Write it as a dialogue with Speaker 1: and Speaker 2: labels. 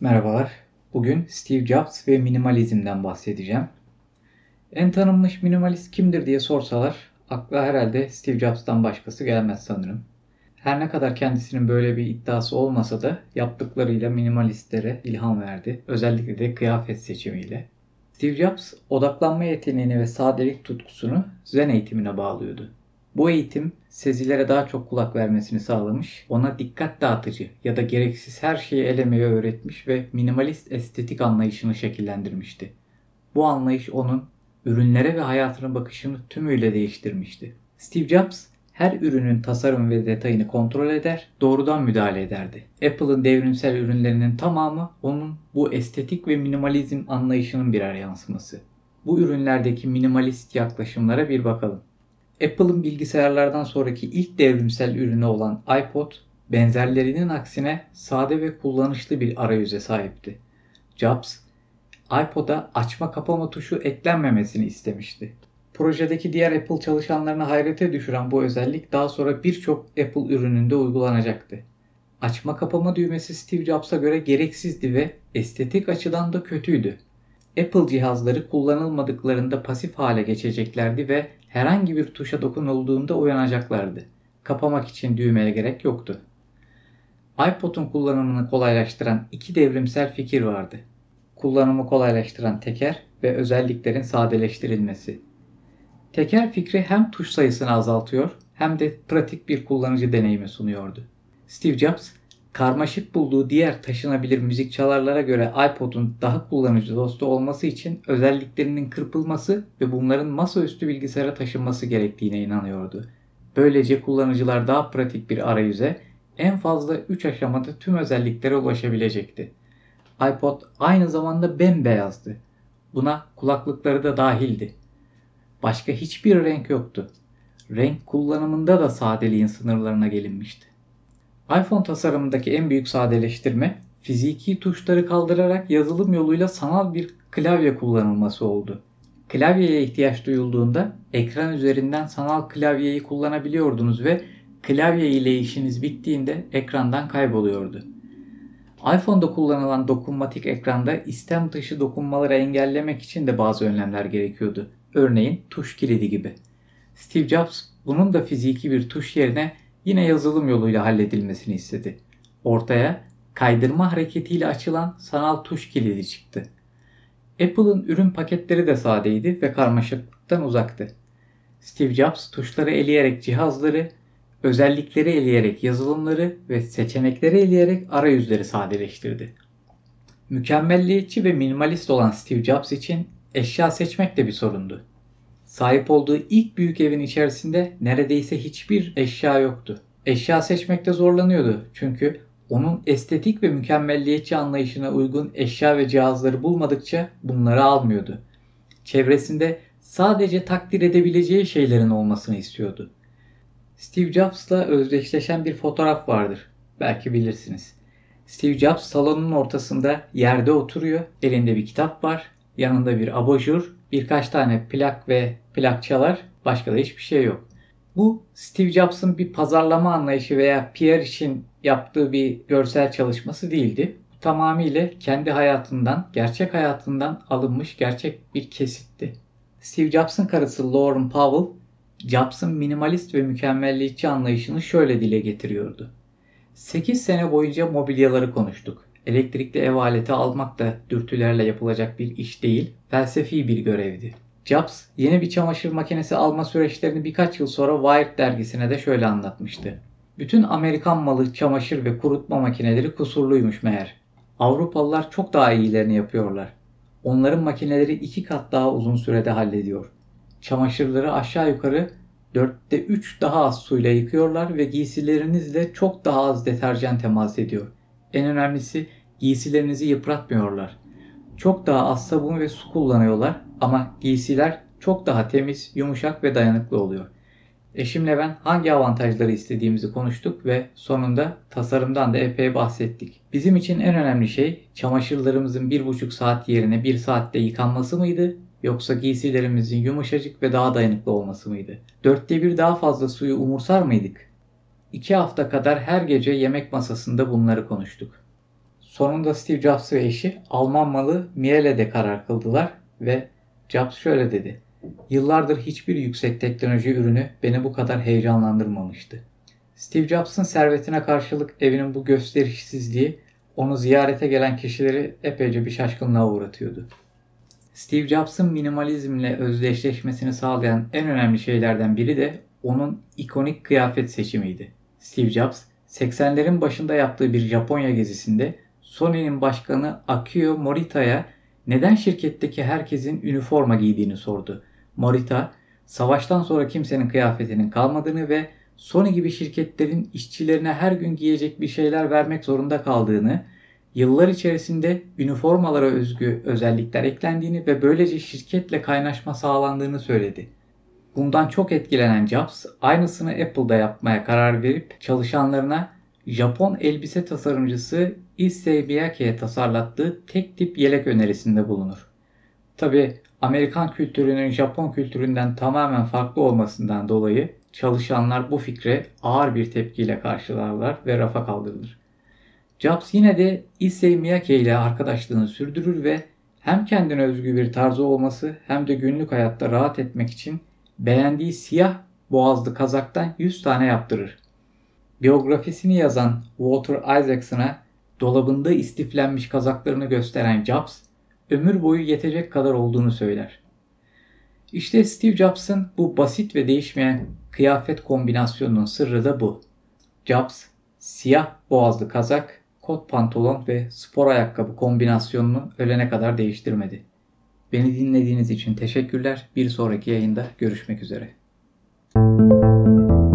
Speaker 1: Merhabalar. Bugün Steve Jobs ve minimalizmden bahsedeceğim. En tanınmış minimalist kimdir diye sorsalar akla herhalde Steve Jobs'tan başkası gelmez sanırım. Her ne kadar kendisinin böyle bir iddiası olmasa da yaptıklarıyla minimalistlere ilham verdi. Özellikle de kıyafet seçimiyle. Steve Jobs odaklanma yeteneğini ve sadelik tutkusunu zen eğitimine bağlıyordu. Bu eğitim sezilere daha çok kulak vermesini sağlamış, ona dikkat dağıtıcı ya da gereksiz her şeyi elemeyi öğretmiş ve minimalist estetik anlayışını şekillendirmişti. Bu anlayış onun ürünlere ve hayatına bakışını tümüyle değiştirmişti. Steve Jobs her ürünün tasarım ve detayını kontrol eder, doğrudan müdahale ederdi. Apple'ın devrimsel ürünlerinin tamamı onun bu estetik ve minimalizm anlayışının birer yansıması. Bu ürünlerdeki minimalist yaklaşımlara bir bakalım. Apple'ın bilgisayarlardan sonraki ilk devrimsel ürünü olan iPod, benzerlerinin aksine sade ve kullanışlı bir arayüze sahipti. Jobs, iPod'a açma kapama tuşu eklenmemesini istemişti. Projedeki diğer Apple çalışanlarını hayrete düşüren bu özellik daha sonra birçok Apple ürününde uygulanacaktı. Açma kapama düğmesi Steve Jobs'a göre gereksizdi ve estetik açıdan da kötüydü. Apple cihazları kullanılmadıklarında pasif hale geçeceklerdi ve herhangi bir tuşa dokunulduğunda uyanacaklardı. Kapamak için düğmeye gerek yoktu. iPod'un kullanımını kolaylaştıran iki devrimsel fikir vardı. Kullanımı kolaylaştıran teker ve özelliklerin sadeleştirilmesi. Teker fikri hem tuş sayısını azaltıyor hem de pratik bir kullanıcı deneyimi sunuyordu. Steve Jobs, karmaşık bulduğu diğer taşınabilir müzik çalarlara göre iPod'un daha kullanıcı dostu olması için özelliklerinin kırpılması ve bunların masaüstü bilgisayara taşınması gerektiğine inanıyordu. Böylece kullanıcılar daha pratik bir arayüze en fazla 3 aşamada tüm özelliklere ulaşabilecekti. iPod aynı zamanda bembeyazdı. Buna kulaklıkları da dahildi. Başka hiçbir renk yoktu. Renk kullanımında da sadeliğin sınırlarına gelinmişti. iPhone tasarımındaki en büyük sadeleştirme fiziki tuşları kaldırarak yazılım yoluyla sanal bir klavye kullanılması oldu. Klavyeye ihtiyaç duyulduğunda ekran üzerinden sanal klavyeyi kullanabiliyordunuz ve klavye ile işiniz bittiğinde ekrandan kayboluyordu. iPhone'da kullanılan dokunmatik ekranda istem dışı dokunmaları engellemek için de bazı önlemler gerekiyordu. Örneğin tuş kilidi gibi. Steve Jobs bunun da fiziki bir tuş yerine yine yazılım yoluyla halledilmesini istedi. Ortaya kaydırma hareketiyle açılan sanal tuş kilidi çıktı. Apple'ın ürün paketleri de sadeydi ve karmaşıklıktan uzaktı. Steve Jobs tuşları eleyerek cihazları, özellikleri eleyerek yazılımları ve seçenekleri eleyerek arayüzleri sadeleştirdi. Mükemmelliyetçi ve minimalist olan Steve Jobs için eşya seçmek de bir sorundu. Sahip olduğu ilk büyük evin içerisinde neredeyse hiçbir eşya yoktu. Eşya seçmekte zorlanıyordu çünkü onun estetik ve mükemmelliyetçi anlayışına uygun eşya ve cihazları bulmadıkça bunları almıyordu. Çevresinde sadece takdir edebileceği şeylerin olmasını istiyordu. Steve Jobs'la özdeşleşen bir fotoğraf vardır. Belki bilirsiniz. Steve Jobs salonun ortasında yerde oturuyor. Elinde bir kitap var. Yanında bir abajur, birkaç tane plak ve plakçalar. Başka da hiçbir şey yok. Bu Steve Jobs'ın bir pazarlama anlayışı veya PR için yaptığı bir görsel çalışması değildi. Bu tamamıyla kendi hayatından, gerçek hayatından alınmış gerçek bir kesitti. Steve Jobs'ın karısı Lauren Powell, Jobs'ın minimalist ve mükemmelliyetçi anlayışını şöyle dile getiriyordu. 8 sene boyunca mobilyaları konuştuk. Elektrikli ev aleti almak da dürtülerle yapılacak bir iş değil, felsefi bir görevdi. Jobs yeni bir çamaşır makinesi alma süreçlerini birkaç yıl sonra Wired dergisine de şöyle anlatmıştı. Bütün Amerikan malı çamaşır ve kurutma makineleri kusurluymuş meğer. Avrupalılar çok daha iyilerini yapıyorlar. Onların makineleri iki kat daha uzun sürede hallediyor. Çamaşırları aşağı yukarı dörtte üç daha az suyla yıkıyorlar ve giysilerinizle çok daha az deterjan temas ediyor. En önemlisi giysilerinizi yıpratmıyorlar. Çok daha az sabun ve su kullanıyorlar ama giysiler çok daha temiz, yumuşak ve dayanıklı oluyor. Eşimle ben hangi avantajları istediğimizi konuştuk ve sonunda tasarımdan da epey bahsettik. Bizim için en önemli şey çamaşırlarımızın bir buçuk saat yerine bir saatte yıkanması mıydı yoksa giysilerimizin yumuşacık ve daha dayanıklı olması mıydı? Dörtte bir daha fazla suyu umursar mıydık? İki hafta kadar her gece yemek masasında bunları konuştuk. Sonunda Steve Jobs ve eşi Alman malı Miele'de karar kıldılar ve Jobs şöyle dedi. Yıllardır hiçbir yüksek teknoloji ürünü beni bu kadar heyecanlandırmamıştı. Steve Jobs'ın servetine karşılık evinin bu gösterişsizliği onu ziyarete gelen kişileri epeyce bir şaşkınlığa uğratıyordu. Steve Jobs'ın minimalizmle özdeşleşmesini sağlayan en önemli şeylerden biri de onun ikonik kıyafet seçimiydi. Steve Jobs, 80'lerin başında yaptığı bir Japonya gezisinde Sony'nin başkanı Akio Morita'ya neden şirketteki herkesin üniforma giydiğini sordu. Morita, savaştan sonra kimsenin kıyafetinin kalmadığını ve Sony gibi şirketlerin işçilerine her gün giyecek bir şeyler vermek zorunda kaldığını, yıllar içerisinde üniformalara özgü özellikler eklendiğini ve böylece şirketle kaynaşma sağlandığını söyledi. Bundan çok etkilenen Jobs, aynısını Apple'da yapmaya karar verip çalışanlarına Japon elbise tasarımcısı Issei Miyake'ye tasarlattığı tek tip yelek önerisinde bulunur. Tabi Amerikan kültürünün Japon kültüründen tamamen farklı olmasından dolayı çalışanlar bu fikre ağır bir tepkiyle karşılarlar ve rafa kaldırılır. Jobs yine de Issei Miyake ile arkadaşlığını sürdürür ve hem kendine özgü bir tarzı olması hem de günlük hayatta rahat etmek için beğendiği siyah boğazlı kazaktan 100 tane yaptırır. Biyografisini yazan Walter Isaacson'a dolabında istiflenmiş kazaklarını gösteren Jobs, ömür boyu yetecek kadar olduğunu söyler. İşte Steve Jobs'ın bu basit ve değişmeyen kıyafet kombinasyonunun sırrı da bu. Jobs, siyah boğazlı kazak, kot pantolon ve spor ayakkabı kombinasyonunu ölene kadar değiştirmedi. Beni dinlediğiniz için teşekkürler. Bir sonraki yayında görüşmek üzere. Müzik